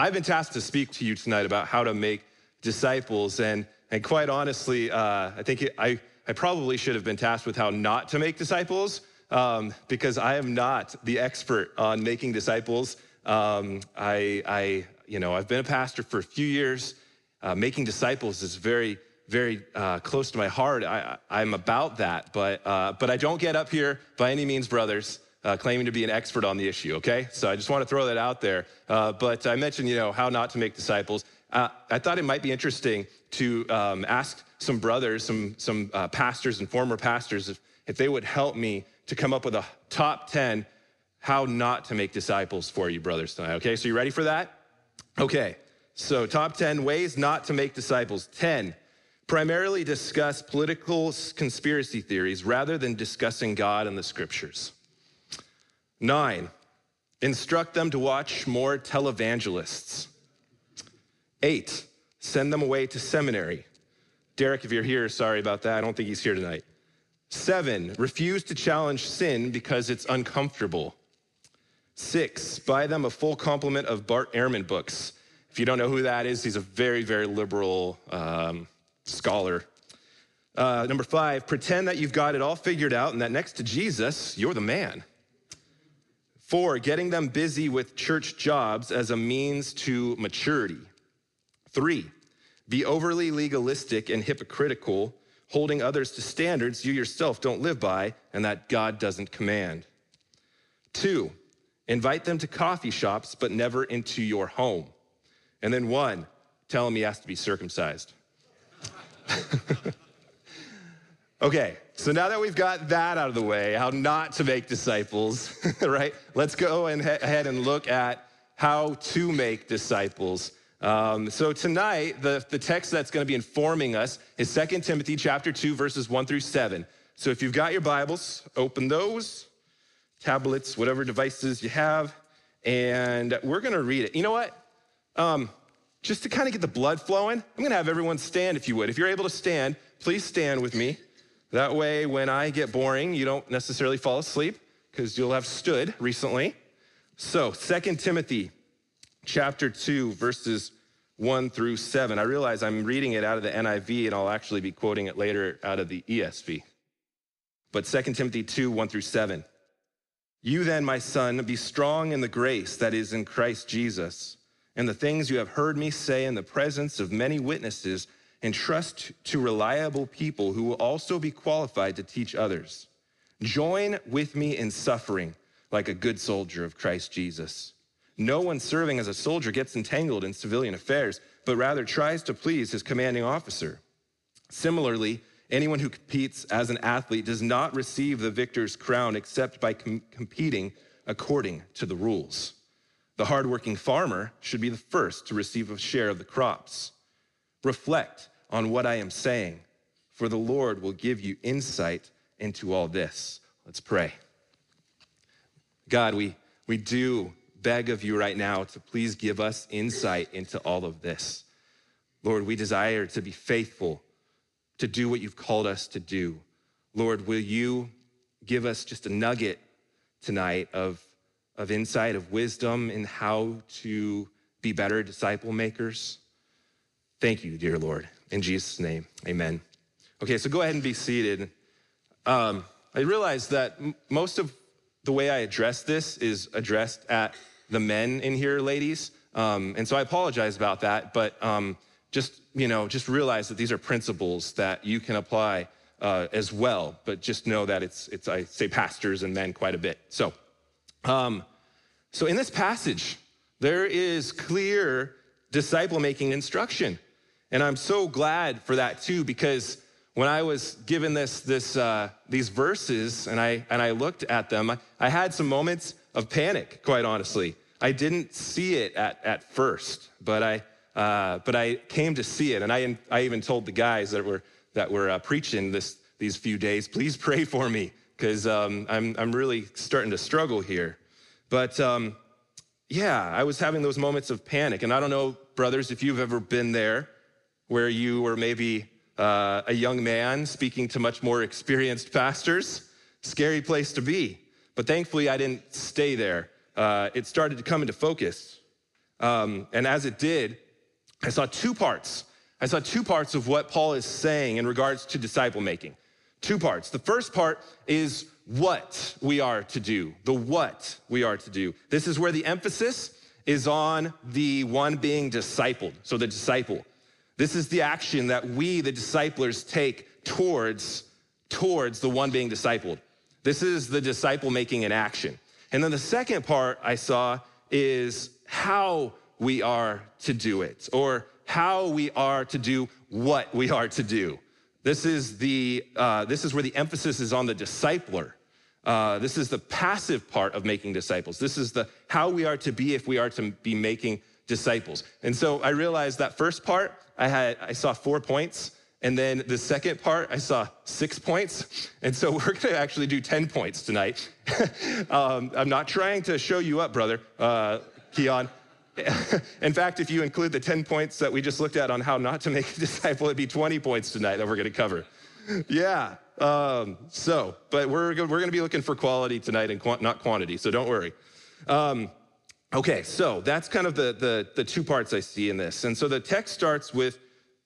I've been tasked to speak to you tonight about how to make disciples. And, and quite honestly, uh, I think I, I probably should have been tasked with how not to make disciples um, because I am not the expert on making disciples. Um, I, I, you know, I've been a pastor for a few years. Uh, making disciples is very, very uh, close to my heart. I, am about that, but, uh, but I don't get up here by any means, brothers, uh, claiming to be an expert on the issue, okay? So I just want to throw that out there. Uh, but I mentioned, you know, how not to make disciples. Uh, I thought it might be interesting to um, ask some brothers, some, some pastors and former pastors, if, if they would help me to come up with a top 10 how not to make disciples for you, brothers, tonight. Okay, so you ready for that? Okay, so top 10 ways not to make disciples. 10, primarily discuss political conspiracy theories rather than discussing God and the scriptures. Nine, instruct them to watch more televangelists. Eight, send them away to seminary. Derek, if you're here, sorry about that. I don't think he's here tonight. Seven, refuse to challenge sin because it's uncomfortable. Six, buy them a full complement of Bart Ehrman books. If you don't know who that is, he's a very, very liberal um, scholar. Uh, number five, pretend that you've got it all figured out and that next to Jesus, you're the man. Four, getting them busy with church jobs as a means to maturity. Three, be overly legalistic and hypocritical holding others to standards you yourself don't live by and that God doesn't command. Two, invite them to coffee shops, but never into your home. And then one, tell him he has to be circumcised. okay, so now that we've got that out of the way, how not to make disciples, right? Let's go and ahead and look at how to make disciples. Um, so tonight, the, the text that's going to be informing us is 2 Timothy chapter 2, verses 1 through 7. So if you've got your Bibles, open those, tablets, whatever devices you have, and we're going to read it. You know what? Um, just to kind of get the blood flowing, I'm going to have everyone stand if you would. If you're able to stand, please stand with me. That way, when I get boring, you don't necessarily fall asleep because you'll have stood recently. So, 2 Timothy chapter 2, verses 1 through 7. I realize I'm reading it out of the NIV and I'll actually be quoting it later out of the ESV. But 2 Timothy 2, 1 through 7. You then, my son, be strong in the grace that is in Christ Jesus, and the things you have heard me say in the presence of many witnesses, entrust to reliable people who will also be qualified to teach others. Join with me in suffering like a good soldier of Christ Jesus. No one serving as a soldier gets entangled in civilian affairs, but rather tries to please his commanding officer. Similarly, anyone who competes as an athlete does not receive the victor's crown except by com- competing according to the rules. The hardworking farmer should be the first to receive a share of the crops. Reflect on what I am saying, for the Lord will give you insight into all this. Let's pray. God, we, we do beg of you right now to please give us insight into all of this. Lord, we desire to be faithful to do what you've called us to do. Lord, will you give us just a nugget tonight of, of insight, of wisdom in how to be better disciple makers? Thank you, dear Lord. In Jesus' name, amen. Okay, so go ahead and be seated. Um, I realize that m- most of the way I address this is addressed at the men in here, ladies. Um, and so I apologize about that, but um, just, you know, just realize that these are principles that you can apply uh, as well, but just know that it's, it's, I say pastors and men quite a bit. So, um, so in this passage, there is clear disciple making instruction. And I'm so glad for that too, because when I was given this, this, uh, these verses and I, and I looked at them, I, I had some moments of panic, quite honestly. I didn't see it at, at first, but I, uh, but I came to see it. And I, I even told the guys that were, that were uh, preaching this, these few days, please pray for me, because um, I'm, I'm really starting to struggle here. But um, yeah, I was having those moments of panic. And I don't know, brothers, if you've ever been there where you were maybe uh, a young man speaking to much more experienced pastors. Scary place to be. But thankfully, I didn't stay there. Uh, it started to come into focus. Um, and as it did, I saw two parts. I saw two parts of what Paul is saying in regards to disciple making. Two parts. The first part is what we are to do, the what we are to do. This is where the emphasis is on the one being discipled, so the disciple. This is the action that we, the disciples, take towards, towards the one being discipled. This is the disciple making an action. And then the second part I saw is how we are to do it, or how we are to do what we are to do. This is, the, uh, this is where the emphasis is on the discipler. Uh, this is the passive part of making disciples. This is the how we are to be if we are to be making disciples. And so I realized that first part, I had I saw four points. And then the second part, I saw six points. And so we're gonna actually do 10 points tonight. um, I'm not trying to show you up, brother, uh, Keon. In fact, if you include the 10 points that we just looked at on how not to make a disciple, it'd be 20 points tonight that we're gonna cover. Yeah, um, so, but we're, we're gonna be looking for quality tonight and qu- not quantity, so don't worry. Um, okay, so that's kind of the, the, the two parts I see in this. And so the text starts with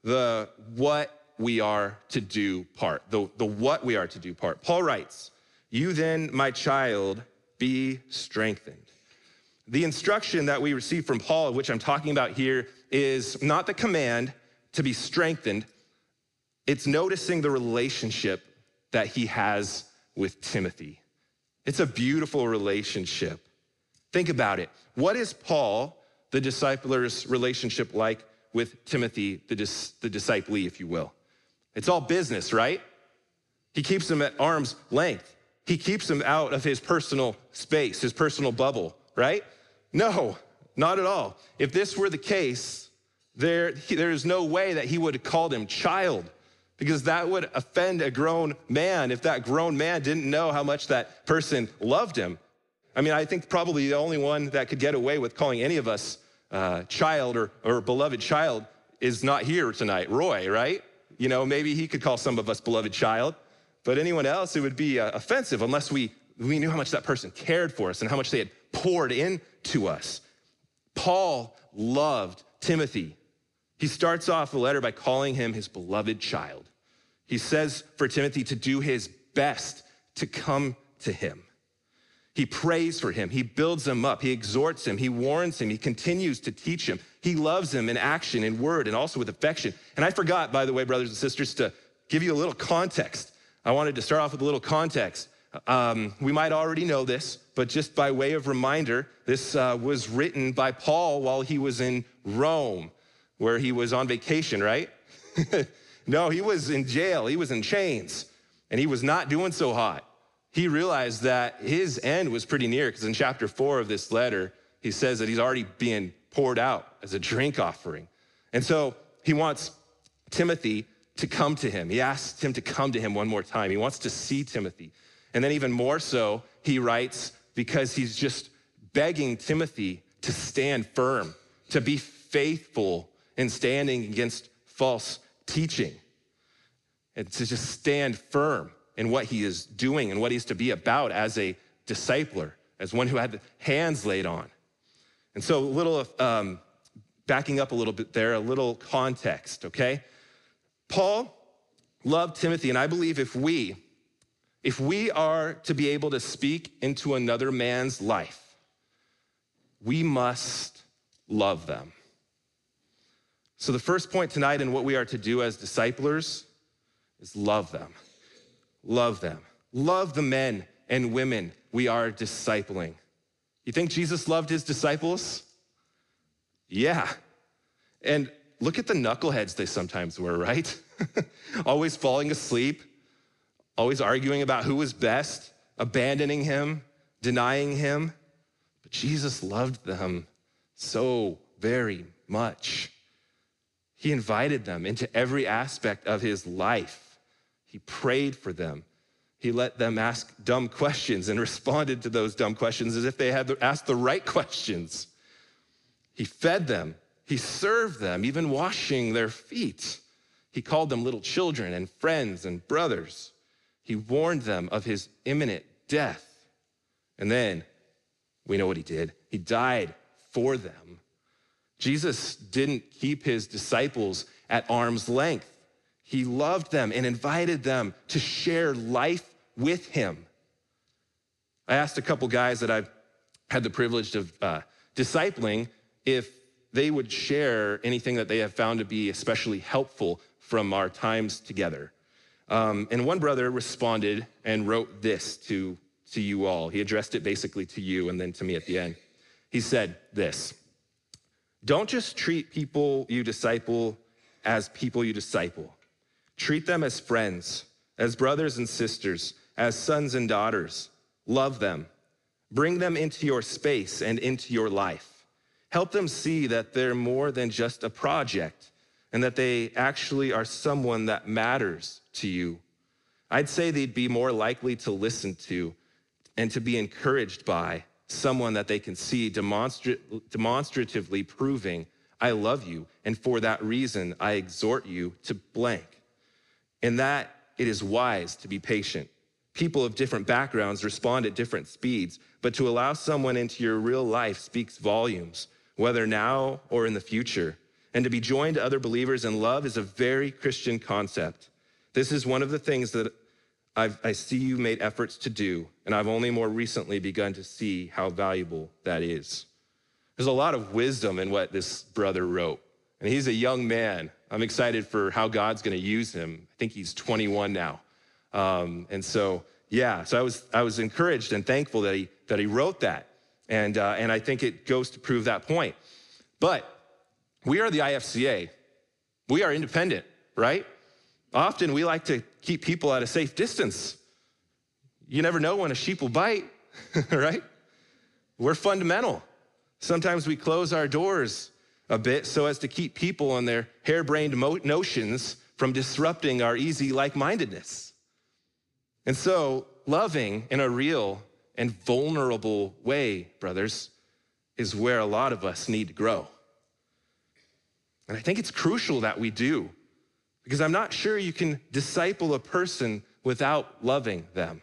the what we are to do part, the, the what we are to do part. Paul writes, You then, my child, be strengthened. The instruction that we receive from Paul, which I'm talking about here, is not the command to be strengthened, it's noticing the relationship that he has with Timothy. It's a beautiful relationship. Think about it. What is Paul, the discipler's relationship like with Timothy, the, dis- the disciplee, if you will? It's all business, right? He keeps him at arm's length. He keeps him out of his personal space, his personal bubble, right? No, not at all. If this were the case, there, there's no way that he would have called him child because that would offend a grown man if that grown man didn't know how much that person loved him. I mean, I think probably the only one that could get away with calling any of us uh, child or, or beloved child is not here tonight, Roy, right? You know, maybe he could call some of us beloved child, but anyone else, it would be uh, offensive unless we, we knew how much that person cared for us and how much they had poured into us. Paul loved Timothy. He starts off the letter by calling him his beloved child. He says for Timothy to do his best to come to him. He prays for him. He builds him up. He exhorts him. He warns him. He continues to teach him. He loves him in action, in word, and also with affection. And I forgot, by the way, brothers and sisters, to give you a little context. I wanted to start off with a little context. Um, we might already know this, but just by way of reminder, this uh, was written by Paul while he was in Rome, where he was on vacation, right? no, he was in jail, he was in chains, and he was not doing so hot he realized that his end was pretty near because in chapter four of this letter, he says that he's already being poured out as a drink offering. And so he wants Timothy to come to him. He asks him to come to him one more time. He wants to see Timothy. And then, even more so, he writes because he's just begging Timothy to stand firm, to be faithful in standing against false teaching, and to just stand firm in what he is doing and what he's to be about as a discipler, as one who had hands laid on. And so, a little um, backing up a little bit there, a little context, okay? Paul loved Timothy, and I believe if we, if we are to be able to speak into another man's life, we must love them. So, the first point tonight in what we are to do as disciplers is love them love them. Love the men and women we are discipling. You think Jesus loved his disciples? Yeah. And look at the knuckleheads they sometimes were, right? always falling asleep, always arguing about who was best, abandoning him, denying him. But Jesus loved them so very much. He invited them into every aspect of his life. He prayed for them. He let them ask dumb questions and responded to those dumb questions as if they had asked the right questions. He fed them. He served them, even washing their feet. He called them little children and friends and brothers. He warned them of his imminent death. And then we know what he did. He died for them. Jesus didn't keep his disciples at arm's length. He loved them and invited them to share life with him. I asked a couple guys that I've had the privilege of uh, discipling if they would share anything that they have found to be especially helpful from our times together. Um, and one brother responded and wrote this to, to you all. He addressed it basically to you and then to me at the end. He said this Don't just treat people you disciple as people you disciple, treat them as friends, as brothers and sisters, as sons and daughters. Love them, bring them into your space and into your life. Help them see that they're more than just a project and that they actually are someone that matters to you. I'd say they'd be more likely to listen to and to be encouraged by someone that they can see demonstra- demonstratively proving, I love you, and for that reason, I exhort you to blank. In that, it is wise to be patient. People of different backgrounds respond at different speeds, but to allow someone into your real life speaks volumes whether now or in the future. And to be joined to other believers in love is a very Christian concept. This is one of the things that I've, i see you made efforts to do, and I've only more recently begun to see how valuable that is. There's a lot of wisdom in what this brother wrote, and he's a young man. I'm excited for how God's going to use him. I think he's 21 now, um, and so yeah. So I was I was encouraged and thankful that he that he wrote that. And, uh, and I think it goes to prove that point. But we are the IFCA. We are independent, right? Often we like to keep people at a safe distance. You never know when a sheep will bite, right? We're fundamental. Sometimes we close our doors a bit so as to keep people and their harebrained notions from disrupting our easy like mindedness. And so, loving in a real and vulnerable way, brothers, is where a lot of us need to grow. And I think it's crucial that we do, because I'm not sure you can disciple a person without loving them.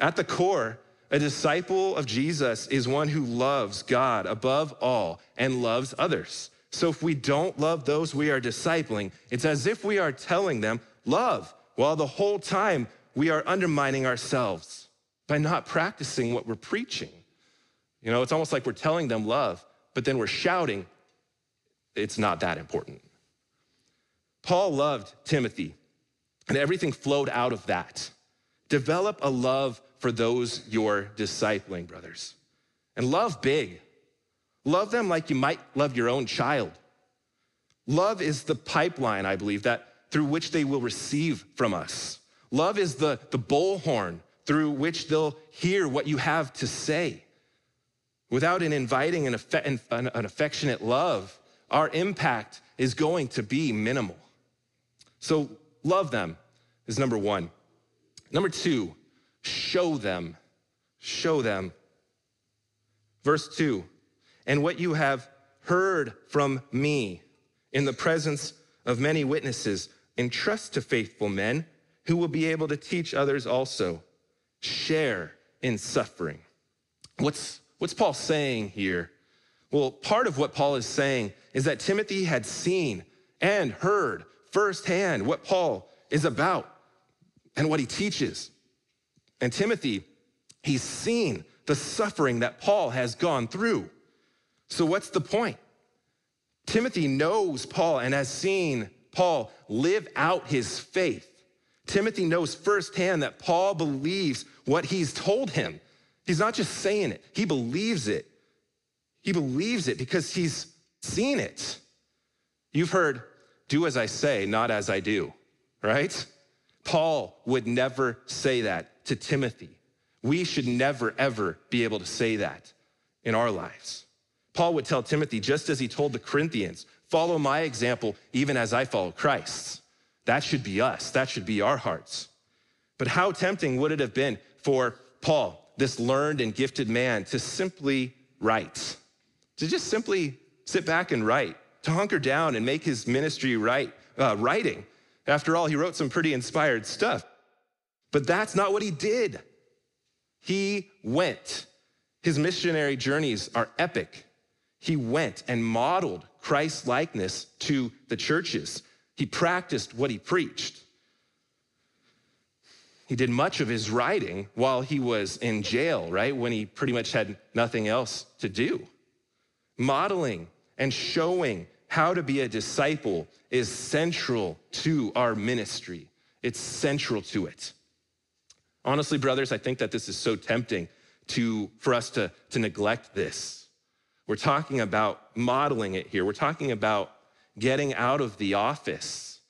At the core, a disciple of Jesus is one who loves God above all and loves others. So if we don't love those we are discipling, it's as if we are telling them, love, while the whole time we are undermining ourselves by not practicing what we're preaching. You know, it's almost like we're telling them love, but then we're shouting, it's not that important. Paul loved Timothy, and everything flowed out of that. Develop a love for those you're discipling, brothers, and love big. Love them like you might love your own child. Love is the pipeline, I believe, that through which they will receive from us. Love is the, the bullhorn through which they'll hear what you have to say. Without an inviting and an affectionate love, our impact is going to be minimal. So, love them is number one. Number two, show them. Show them. Verse two, and what you have heard from me in the presence of many witnesses, entrust to faithful men who will be able to teach others also share in suffering. What's, what's Paul saying here? Well, part of what Paul is saying is that Timothy had seen and heard firsthand what Paul is about and what he teaches. And Timothy, he's seen the suffering that Paul has gone through. So, what's the point? Timothy knows Paul and has seen Paul live out his faith. Timothy knows firsthand that Paul believes what he's told him. He's not just saying it, he believes it. He believes it because he's seen it. You've heard, do as I say, not as I do, right? Paul would never say that to Timothy. We should never, ever be able to say that in our lives. Paul would tell Timothy, just as he told the Corinthians, follow my example, even as I follow Christ's. That should be us, that should be our hearts. But how tempting would it have been for Paul, this learned and gifted man, to simply write, to just simply sit back and write, to hunker down and make his ministry right, uh, writing. After all, he wrote some pretty inspired stuff. But that's not what he did. He went. His missionary journeys are epic. He went and modeled Christ likeness to the churches. He practiced what he preached. He did much of his writing while he was in jail, right? When he pretty much had nothing else to do. Modeling and showing how to be a disciple is central to our ministry. It's central to it. Honestly, brothers, I think that this is so tempting to, for us to, to neglect this. We're talking about modeling it here. We're talking about getting out of the office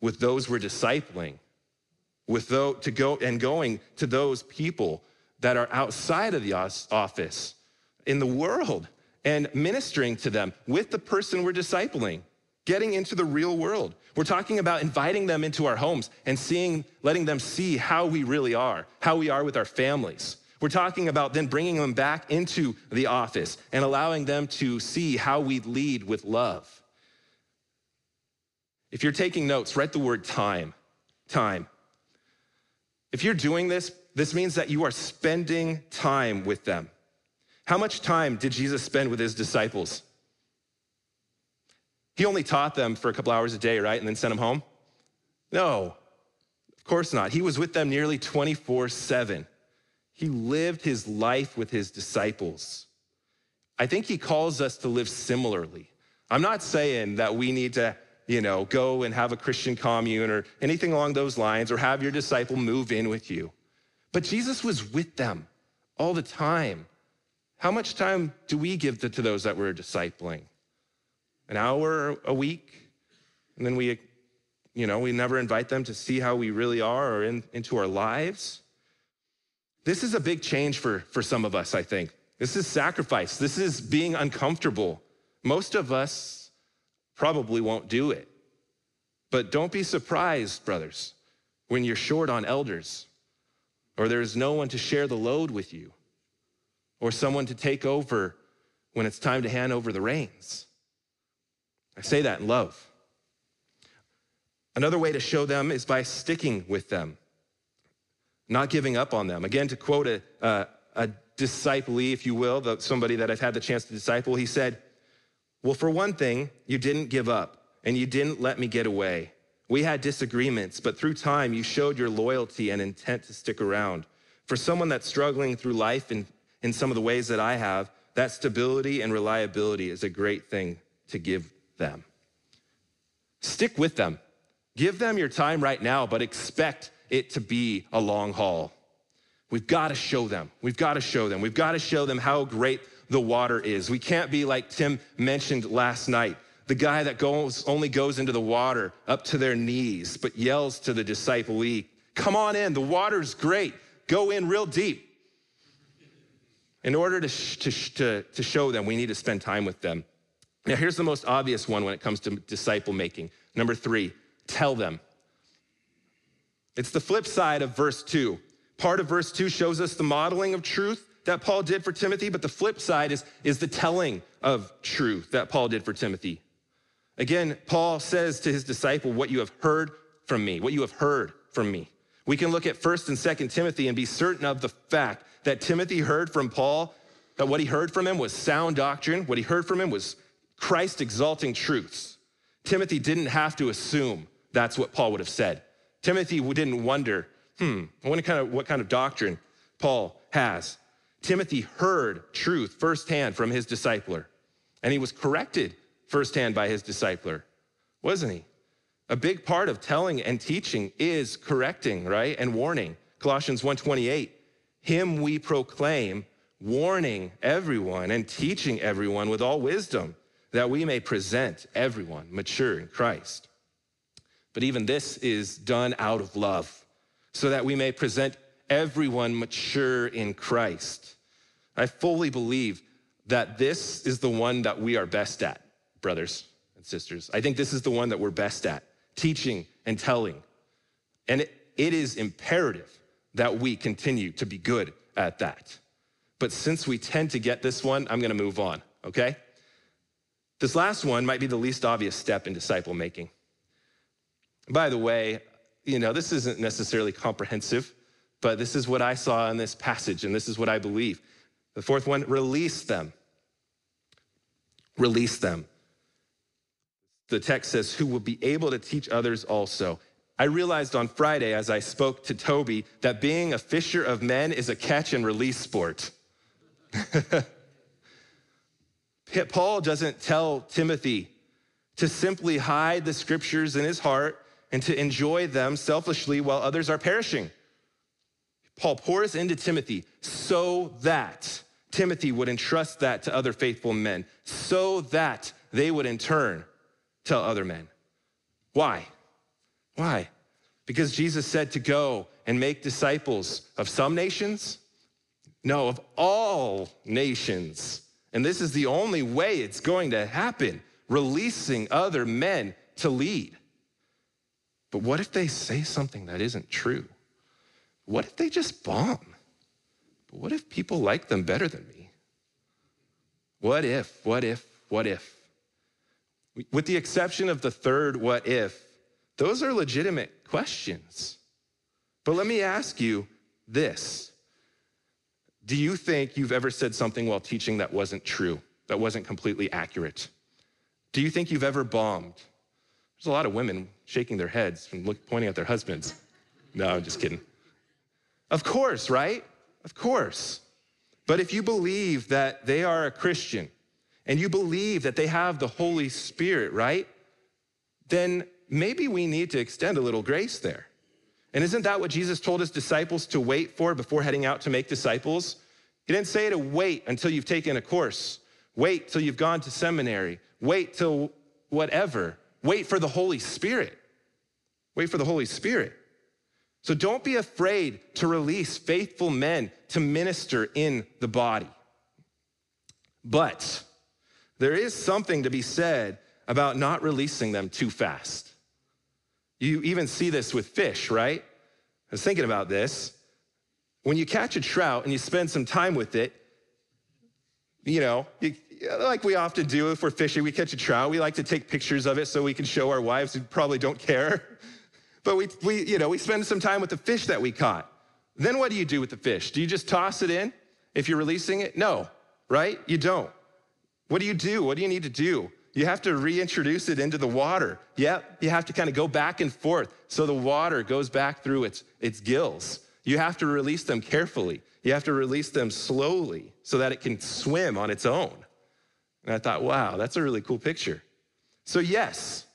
with those we're discipling with those, to go and going to those people that are outside of the office in the world and ministering to them with the person we're discipling, getting into the real world. We're talking about inviting them into our homes and seeing, letting them see how we really are, how we are with our families. We're talking about then bringing them back into the office and allowing them to see how we lead with love. If you're taking notes, write the word time. Time. If you're doing this, this means that you are spending time with them. How much time did Jesus spend with his disciples? He only taught them for a couple hours a day, right? And then sent them home? No, of course not. He was with them nearly 24 7. He lived his life with his disciples. I think he calls us to live similarly. I'm not saying that we need to you know, go and have a Christian commune or anything along those lines, or have your disciple move in with you. But Jesus was with them all the time. How much time do we give to, those that we're discipling? An hour a week? And then we, you know, we never invite them to see how we really are or in, into our lives. This is a big change for, for some of us, I think. This is sacrifice. This is being uncomfortable. Most of us probably won't do it. But don't be surprised, brothers, when you're short on elders, or there's no one to share the load with you, or someone to take over when it's time to hand over the reins. I say that in love. Another way to show them is by sticking with them, not giving up on them. Again, to quote a, a, disciplee, if you will, the, somebody that I've had the chance to disciple, he said, well, for one thing, you didn't give up and you didn't let me get away. We had disagreements, but through time, you showed your loyalty and intent to stick around. For someone that's struggling through life in, in some of the ways that I have, that stability and reliability is a great thing to give them. Stick with them. Give them your time right now, but expect it to be a long haul. We've got to show them. We've got to show them. We've got to show them how great the water is. We can't be like Tim mentioned last night, the guy that goes only goes into the water up to their knees, but yells to the disciple, "Come on in, the water's great. Go in real deep." In order to, to, to, to show them, we need to spend time with them. Now, here's the most obvious one when it comes to disciple making. Number three, tell them. It's the flip side of verse two. Part of verse two shows us the modeling of truth, that Paul did for Timothy, but the flip side is, is the telling of truth that Paul did for Timothy. Again, Paul says to his disciple, What you have heard from me, what you have heard from me. We can look at 1st and 2nd Timothy and be certain of the fact that Timothy heard from Paul, that what he heard from him was sound doctrine, what he heard from him was Christ exalting truths. Timothy didn't have to assume that's what Paul would have said. Timothy didn't wonder, hmm, what kind of, what kind of doctrine Paul has. Timothy heard truth firsthand from his discipler, and he was corrected firsthand by his discipler, wasn't he? A big part of telling and teaching is correcting, right? And warning. Colossians 1:28, him we proclaim, warning everyone and teaching everyone with all wisdom, that we may present everyone mature in Christ. But even this is done out of love, so that we may present everyone mature in Christ. I fully believe that this is the one that we are best at, brothers and sisters. I think this is the one that we're best at teaching and telling. And it, it is imperative that we continue to be good at that. But since we tend to get this one, I'm gonna move on, okay? This last one might be the least obvious step in disciple making. By the way, you know, this isn't necessarily comprehensive, but this is what I saw in this passage, and this is what I believe. The fourth one, release them. Release them. the text says, who will be able to teach others also. I realized on Friday as I spoke to Toby that being a fisher of men is a catch and release sport. Paul doesn't tell Timothy to simply hide the scriptures in his heart and to enjoy them selfishly while others are perishing. Paul pours into Timothy so that Timothy would entrust that to other faithful men, so that they would in turn tell other men. Why? Why? Because Jesus said to go and make disciples of some nations? No, of all nations. And this is the only way it's going to happen releasing other men to lead. But what if they say something that isn't true? What if they just bomb? But what if people like them better than me? What if, what if, what if? With the exception of the third what if, those are legitimate questions. But let me ask you this Do you think you've ever said something while teaching that wasn't true, that wasn't completely accurate? Do you think you've ever bombed? There's a lot of women shaking their heads and look, pointing at their husbands. No, I'm just kidding. Of course, right? Of course. But if you believe that they are a Christian and you believe that they have the Holy Spirit, right? Then maybe we need to extend a little grace there. And isn't that what Jesus told his disciples to wait for before heading out to make disciples? He didn't say to wait until you've taken a course, wait till you've gone to seminary, wait till whatever, wait for the Holy Spirit. Wait for the Holy Spirit. So don't be afraid to release faithful men to minister in the body. But there is something to be said about not releasing them too fast. You even see this with fish, right? I was thinking about this. When you catch a trout and you spend some time with it, you know, you, like we often do if we're fishing, we catch a trout, we like to take pictures of it so we can show our wives who probably don't care. But we, we, you know, we spend some time with the fish that we caught. Then what do you do with the fish? Do you just toss it in if you're releasing it? No, right? You don't. What do you do? What do you need to do? You have to reintroduce it into the water. Yep, you have to kind of go back and forth so the water goes back through its, its gills. You have to release them carefully. You have to release them slowly so that it can swim on its own. And I thought, wow, that's a really cool picture. So, yes,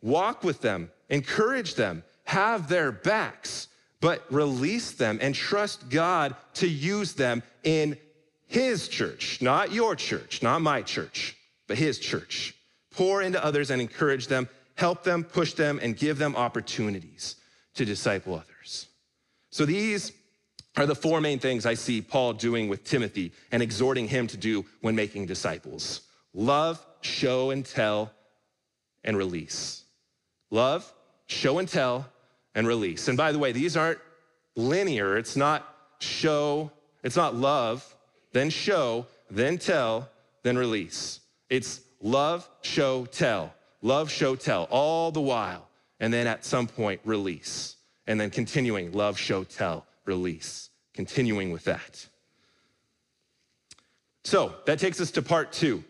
walk with them, encourage them, have their backs, but release them and trust God to use them in His church, not your church, not my church, but His church. Pour into others and encourage them, help them, push them, and give them opportunities to disciple others. So these are the four main things I see Paul doing with Timothy and exhorting him to do when making disciples love, show and tell, and release. Love, show and tell, and release. And by the way, these aren't linear. It's not show, it's not love, then show, then tell, then release. It's love, show, tell. Love, show, tell, all the while. And then at some point, release. And then continuing, love, show, tell, release. Continuing with that. So that takes us to part two.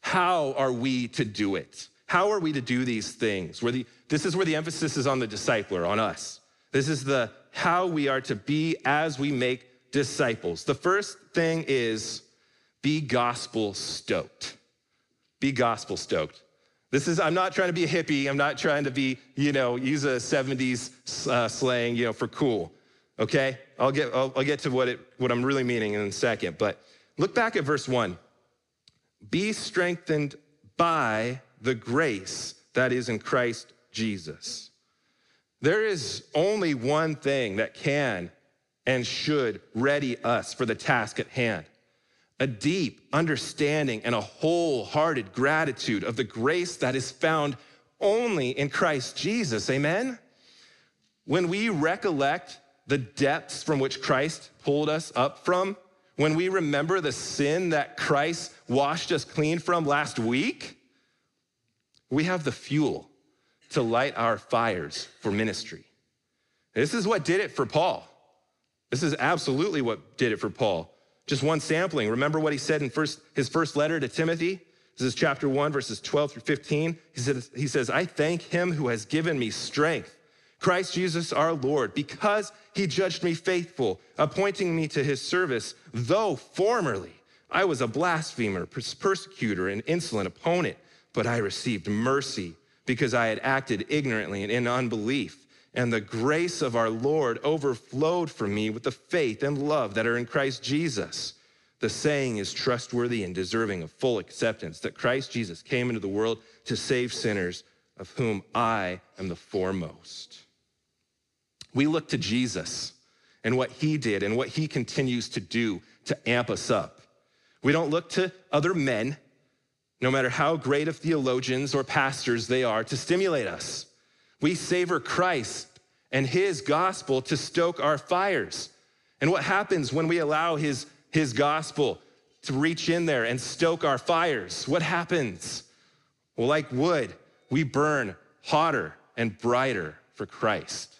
How are we to do it? How are we to do these things? Where the, this is where the emphasis is on the discipler, on us. This is the how we are to be as we make disciples. The first thing is be gospel stoked. Be gospel stoked. This is, I'm not trying to be a hippie. I'm not trying to be, you know, use a 70s uh, slang, you know, for cool. Okay? I'll get, I'll, I'll get to what, it, what I'm really meaning in a second. But look back at verse one. Be strengthened by the grace that is in Christ Jesus. There is only one thing that can and should ready us for the task at hand a deep understanding and a wholehearted gratitude of the grace that is found only in Christ Jesus. Amen? When we recollect the depths from which Christ pulled us up from, when we remember the sin that Christ washed us clean from last week, we have the fuel to light our fires for ministry. This is what did it for Paul. This is absolutely what did it for Paul. Just one sampling. Remember what he said in first, his first letter to Timothy? This is chapter 1, verses 12 through 15. He says, he says, I thank him who has given me strength, Christ Jesus our Lord, because he judged me faithful, appointing me to his service, though formerly I was a blasphemer, persecutor, and insolent opponent, but I received mercy because I had acted ignorantly and in unbelief. And the grace of our Lord overflowed from me with the faith and love that are in Christ Jesus. The saying is trustworthy and deserving of full acceptance that Christ Jesus came into the world to save sinners, of whom I am the foremost. We look to Jesus and what he did and what he continues to do to amp us up. We don't look to other men, no matter how great of theologians or pastors they are, to stimulate us. We savor Christ and his gospel to stoke our fires. And what happens when we allow his, his gospel to reach in there and stoke our fires? What happens? Well, like wood, we burn hotter and brighter for Christ.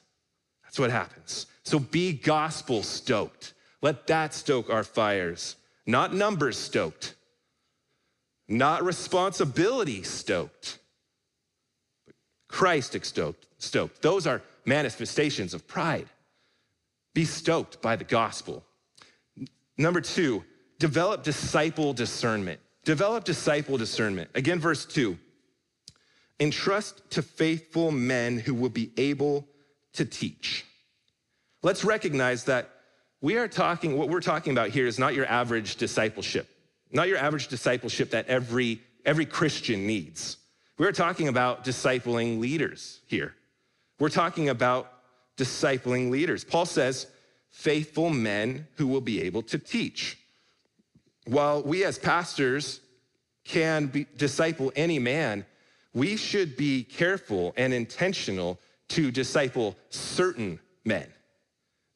That's what happens. So be gospel stoked. Let that stoke our fires, not numbers stoked, not responsibility stoked, Christ stoked. stoked. Those are manifestations of pride. Be stoked by the gospel. Number two, develop disciple discernment. Develop disciple discernment. Again, verse two. Entrust to faithful men who will be able to teach. Let's recognize that we are talking, what we're talking about here is not your average discipleship, not your average discipleship that every, every Christian needs. We're talking about discipling leaders here. We're talking about discipling leaders. Paul says, faithful men who will be able to teach. While we as pastors can be, disciple any man, we should be careful and intentional to disciple certain men.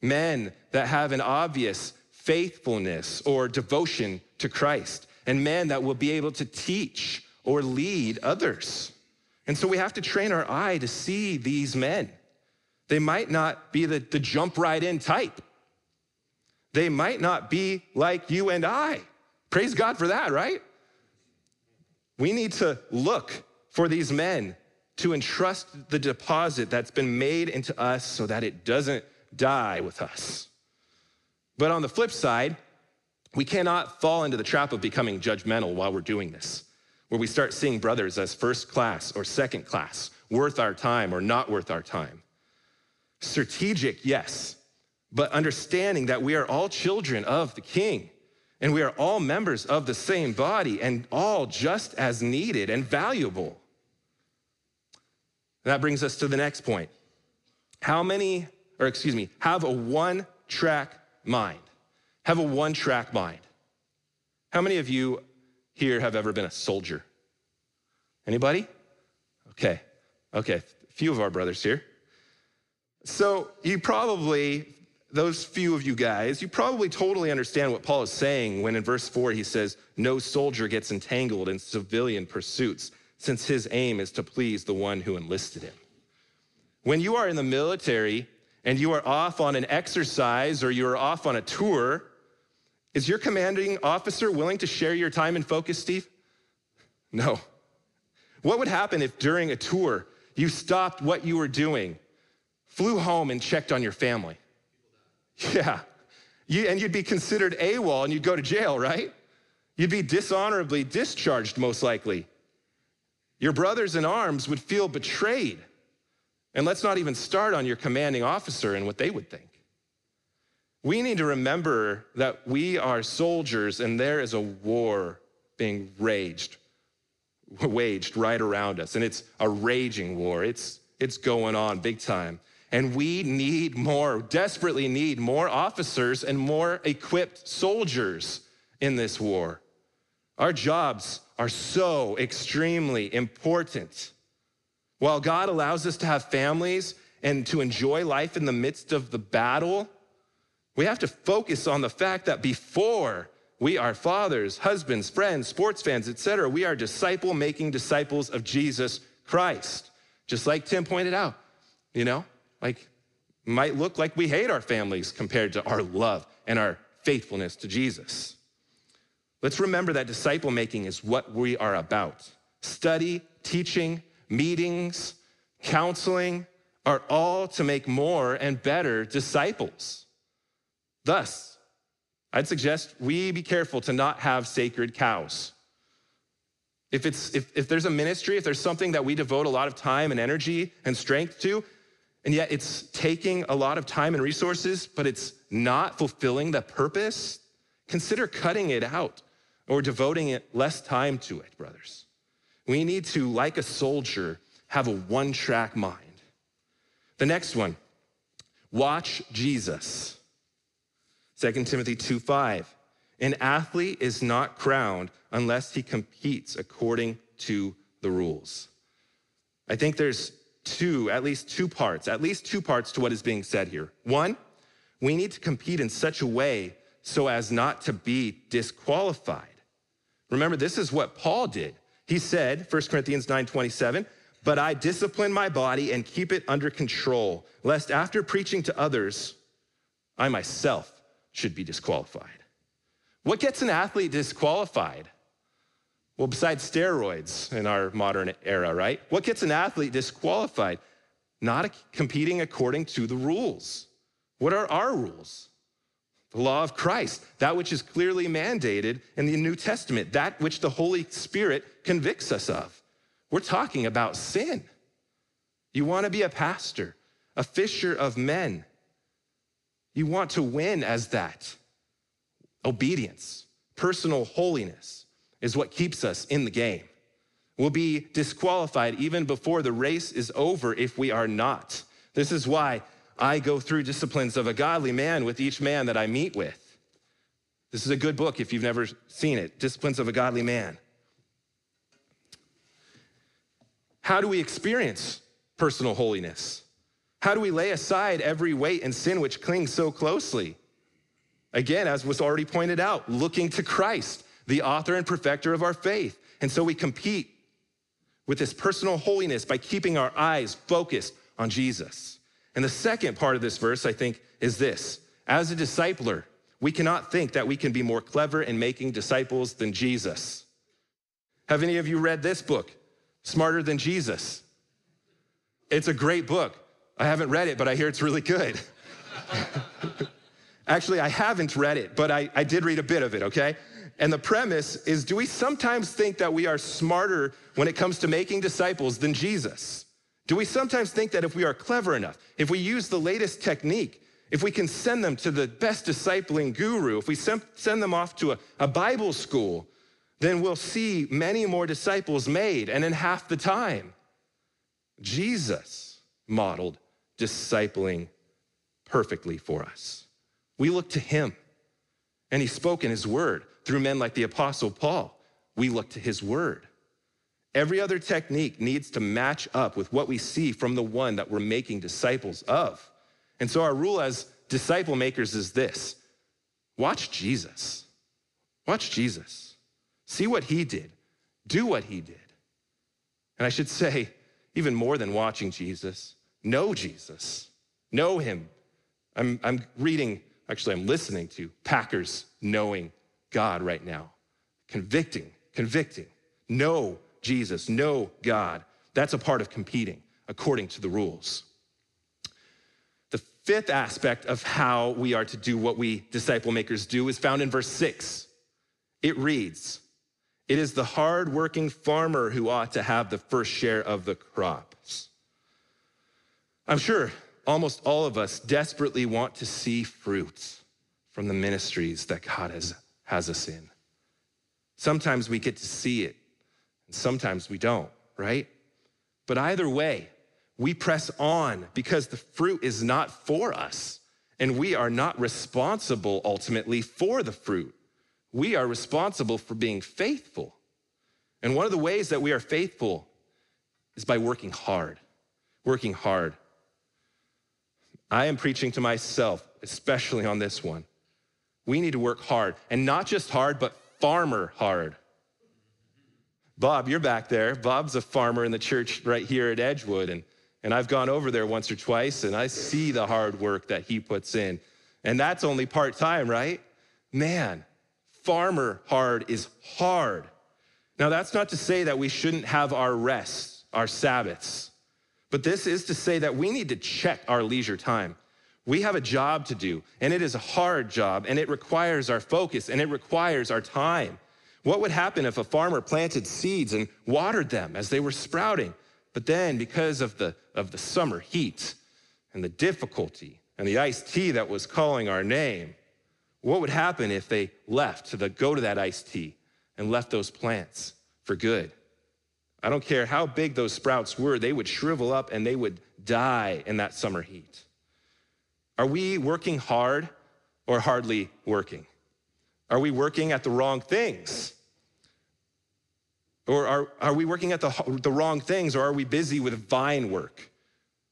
Men that have an obvious faithfulness or devotion to Christ, and men that will be able to teach or lead others. And so we have to train our eye to see these men. They might not be the, the jump right in type. They might not be like you and I. Praise God for that, right? We need to look for these men to entrust the deposit that's been made into us so that it doesn't die with us. But on the flip side, we cannot fall into the trap of becoming judgmental while we're doing this where we start seeing brothers as first class or second class, worth our time or not worth our time. Strategic, yes, but understanding that we are all children of the King and we are all members of the same body and all just as needed and valuable. That brings us to the next point. How many, or excuse me, have a one track mind? Have a one track mind. How many of you here have ever been a soldier? Anybody? Okay, okay, a few of our brothers here. So you probably, those few of you guys, you probably totally understand what Paul is saying when in verse four he says, No soldier gets entangled in civilian pursuits, since his aim is to please the one who enlisted him. When you are in the military and you are off on an exercise or you are off on a tour, is your commanding officer willing to share your time and focus, Steve? No. What would happen if during a tour you stopped what you were doing, flew home, and checked on your family? Yeah. You, and you'd be considered AWOL and you'd go to jail, right? You'd be dishonorably discharged, most likely. Your brothers in arms would feel betrayed. And let's not even start on your commanding officer and what they would think. We need to remember that we are soldiers and there is a war being raged, waged right around us. And it's a raging war. It's, it's going on big time. And we need more, desperately need more officers and more equipped soldiers in this war. Our jobs are so extremely important. While God allows us to have families and to enjoy life in the midst of the battle, we have to focus on the fact that before we are fathers, husbands, friends, sports fans, etc., we are disciple making disciples of Jesus Christ. Just like Tim pointed out, you know, like might look like we hate our families compared to our love and our faithfulness to Jesus. Let's remember that disciple making is what we are about. Study, teaching, meetings, counseling are all to make more and better disciples. Thus, I'd suggest we be careful to not have sacred cows. If, it's, if, if there's a ministry, if there's something that we devote a lot of time and energy and strength to, and yet it's taking a lot of time and resources, but it's not fulfilling the purpose, consider cutting it out or devoting it less time to it, brothers. We need to, like a soldier, have a one track mind. The next one, watch Jesus. 2 Timothy 2 5. An athlete is not crowned unless he competes according to the rules. I think there's two, at least two parts, at least two parts to what is being said here. One, we need to compete in such a way so as not to be disqualified. Remember, this is what Paul did. He said, 1 Corinthians 9:27, but I discipline my body and keep it under control, lest after preaching to others, I myself should be disqualified. What gets an athlete disqualified? Well, besides steroids in our modern era, right? What gets an athlete disqualified? Not competing according to the rules. What are our rules? The law of Christ, that which is clearly mandated in the New Testament, that which the Holy Spirit convicts us of. We're talking about sin. You want to be a pastor, a fisher of men. You want to win as that. Obedience, personal holiness is what keeps us in the game. We'll be disqualified even before the race is over if we are not. This is why I go through disciplines of a godly man with each man that I meet with. This is a good book if you've never seen it Disciplines of a Godly Man. How do we experience personal holiness? How do we lay aside every weight and sin which clings so closely? Again, as was already pointed out, looking to Christ, the author and perfecter of our faith. And so we compete with this personal holiness by keeping our eyes focused on Jesus. And the second part of this verse, I think, is this as a discipler, we cannot think that we can be more clever in making disciples than Jesus. Have any of you read this book, Smarter Than Jesus? It's a great book. I haven't read it, but I hear it's really good. Actually, I haven't read it, but I, I did read a bit of it, okay? And the premise is do we sometimes think that we are smarter when it comes to making disciples than Jesus? Do we sometimes think that if we are clever enough, if we use the latest technique, if we can send them to the best discipling guru, if we send them off to a, a Bible school, then we'll see many more disciples made and in half the time? Jesus modeled discipling perfectly for us. We look to him, and he spoke in his word through men like the Apostle Paul. We look to his word. Every other technique needs to match up with what we see from the one that we're making disciples of. And so, our rule as disciple makers is this watch Jesus. Watch Jesus. See what he did. Do what he did. And I should say, even more than watching Jesus, know Jesus, know him. I'm, I'm reading, actually, I'm listening to Packer's knowing God right now, convicting, convicting. Know Jesus, know God. That's a part of competing according to the rules. The fifth aspect of how we are to do what we disciple makers do is found in verse six. It reads, It is the hardworking farmer who ought to have the first share of the crops. I'm sure almost all of us desperately want to see fruits from the ministries that God has, has us in. Sometimes we get to see it, and sometimes we don't, right? But either way, we press on because the fruit is not for us, and we are not responsible ultimately for the fruit. We are responsible for being faithful. And one of the ways that we are faithful is by working hard, working hard. I am preaching to myself, especially on this one. We need to work hard, and not just hard, but farmer hard. Bob, you're back there. Bob's a farmer in the church right here at Edgewood, and, and I've gone over there once or twice, and I see the hard work that he puts in. And that's only part time, right? Man, farmer hard is hard. Now, that's not to say that we shouldn't have our rests, our Sabbaths, but this is to say that we need to check our leisure time. We have a job to do, and it is a hard job, and it requires our focus, and it requires our time. What would happen if a farmer planted seeds and watered them as they were sprouting? But then, because of the, of the summer heat and the difficulty and the iced tea that was calling our name, what would happen if they left to the, go to that iced tea and left those plants for good? I don't care how big those sprouts were, they would shrivel up and they would die in that summer heat. Are we working hard or hardly working? Are we working at the wrong things? Or are, are we working at the, the wrong things, or are we busy with vine work?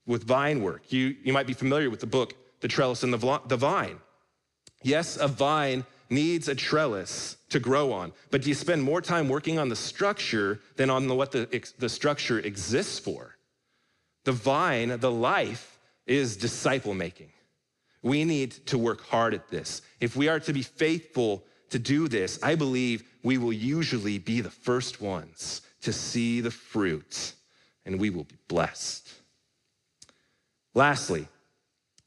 With vine work. You, you might be familiar with the book, The Trellis and the, the Vine. Yes, a vine needs a trellis to grow on, but you spend more time working on the structure than on the, what the, the structure exists for? The vine, the life, is disciple making. We need to work hard at this. If we are to be faithful to do this, I believe we will usually be the first ones to see the fruit and we will be blessed. Lastly,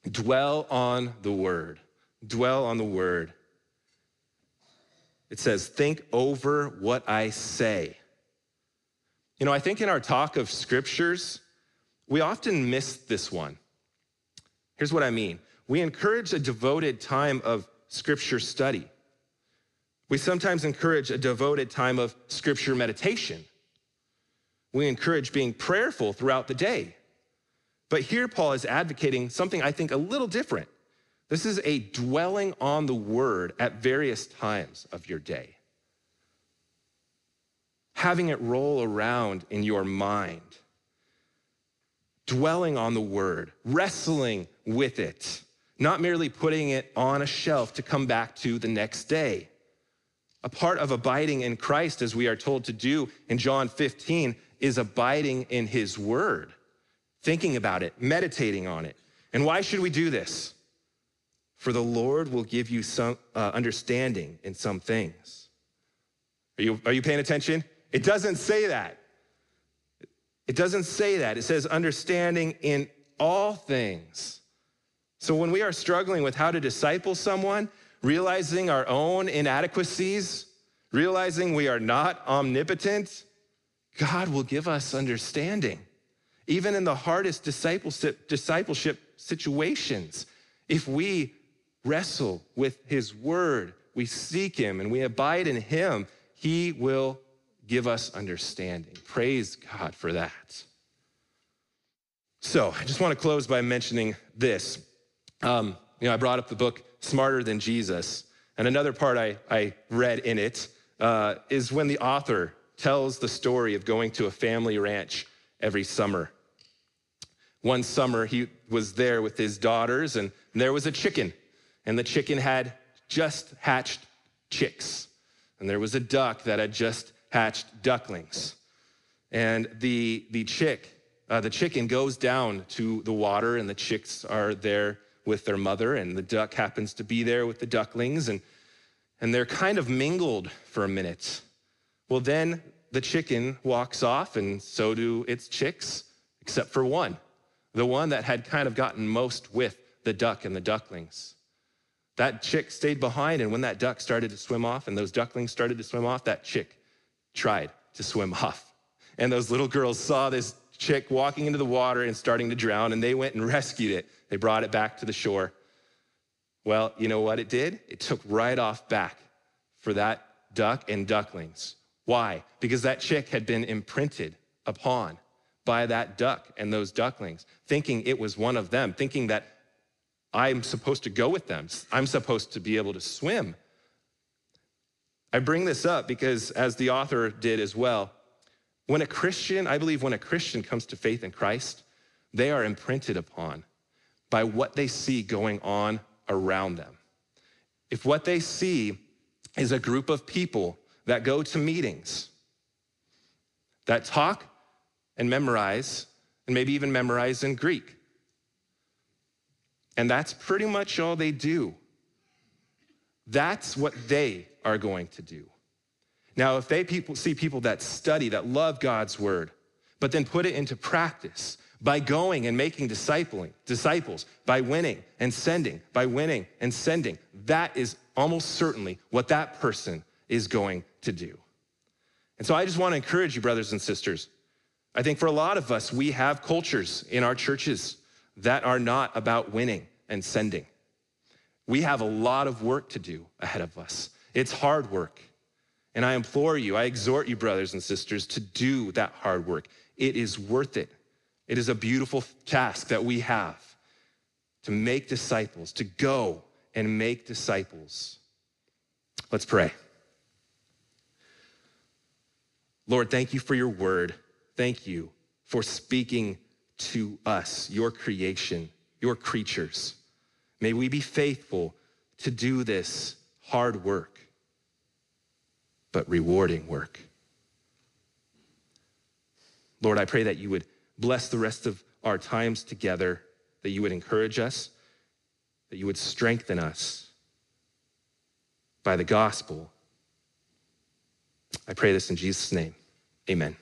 dwell on the word. Dwell on the word. It says, think over what I say. You know, I think in our talk of scriptures, we often miss this one. Here's what I mean we encourage a devoted time of scripture study. We sometimes encourage a devoted time of scripture meditation. We encourage being prayerful throughout the day. But here, Paul is advocating something I think a little different. This is a dwelling on the word at various times of your day. Having it roll around in your mind, dwelling on the word, wrestling with it not merely putting it on a shelf to come back to the next day. A part of abiding in Christ, as we are told to do in John 15, is abiding in his word, thinking about it, meditating on it. And why should we do this? For the Lord will give you some uh, understanding in some things. Are you, are you paying attention? It doesn't say that. It doesn't say that. It says understanding in all things. So when we are struggling with how to disciple someone, realizing our own inadequacies, realizing we are not omnipotent, God will give us understanding. Even in the hardest discipleship, discipleship situations, if we wrestle with His word, we seek Him and we abide in Him, He will give us understanding. Praise God for that. So I just want to close by mentioning this. Um, you know, I brought up the book Smarter Than Jesus. And another part I, I read in it uh, is when the author tells the story of going to a family ranch every summer. One summer, he was there with his daughters, and there was a chicken, and the chicken had just hatched chicks. And there was a duck that had just hatched ducklings. And the, the chick, uh, the chicken goes down to the water, and the chicks are there with their mother, and the duck happens to be there with the ducklings, and, and they're kind of mingled for a minute. Well, then the chicken walks off, and so do its chicks, except for one, the one that had kind of gotten most with the duck and the ducklings. That chick stayed behind, and when that duck started to swim off and those ducklings started to swim off, that chick tried to swim off. And those little girls saw this chick walking into the water and starting to drown, and they went and rescued it. They brought it back to the shore. Well, you know what it did? It took right off back for that duck and ducklings. Why? Because that chick had been imprinted upon by that duck and those ducklings, thinking it was one of them, thinking that I'm supposed to go with them. I'm supposed to be able to swim. I bring this up because, as the author did as well, when a Christian, I believe when a Christian comes to faith in Christ, they are imprinted upon by what they see going on around them. If what they see is a group of people that go to meetings, that talk and memorize, and maybe even memorize in Greek, and that's pretty much all they do. That's what they are going to do. Now, if they people, see people that study, that love God's word, but then put it into practice by going and making discipling, disciples, by winning and sending, by winning and sending, that is almost certainly what that person is going to do. And so I just want to encourage you, brothers and sisters. I think for a lot of us, we have cultures in our churches that are not about winning and sending. We have a lot of work to do ahead of us. It's hard work. And I implore you, I exhort you, brothers and sisters, to do that hard work. It is worth it. It is a beautiful task that we have to make disciples, to go and make disciples. Let's pray. Lord, thank you for your word. Thank you for speaking to us, your creation, your creatures. May we be faithful to do this hard work, but rewarding work. Lord, I pray that you would bless the rest of our times together, that you would encourage us, that you would strengthen us by the gospel. I pray this in Jesus' name. Amen.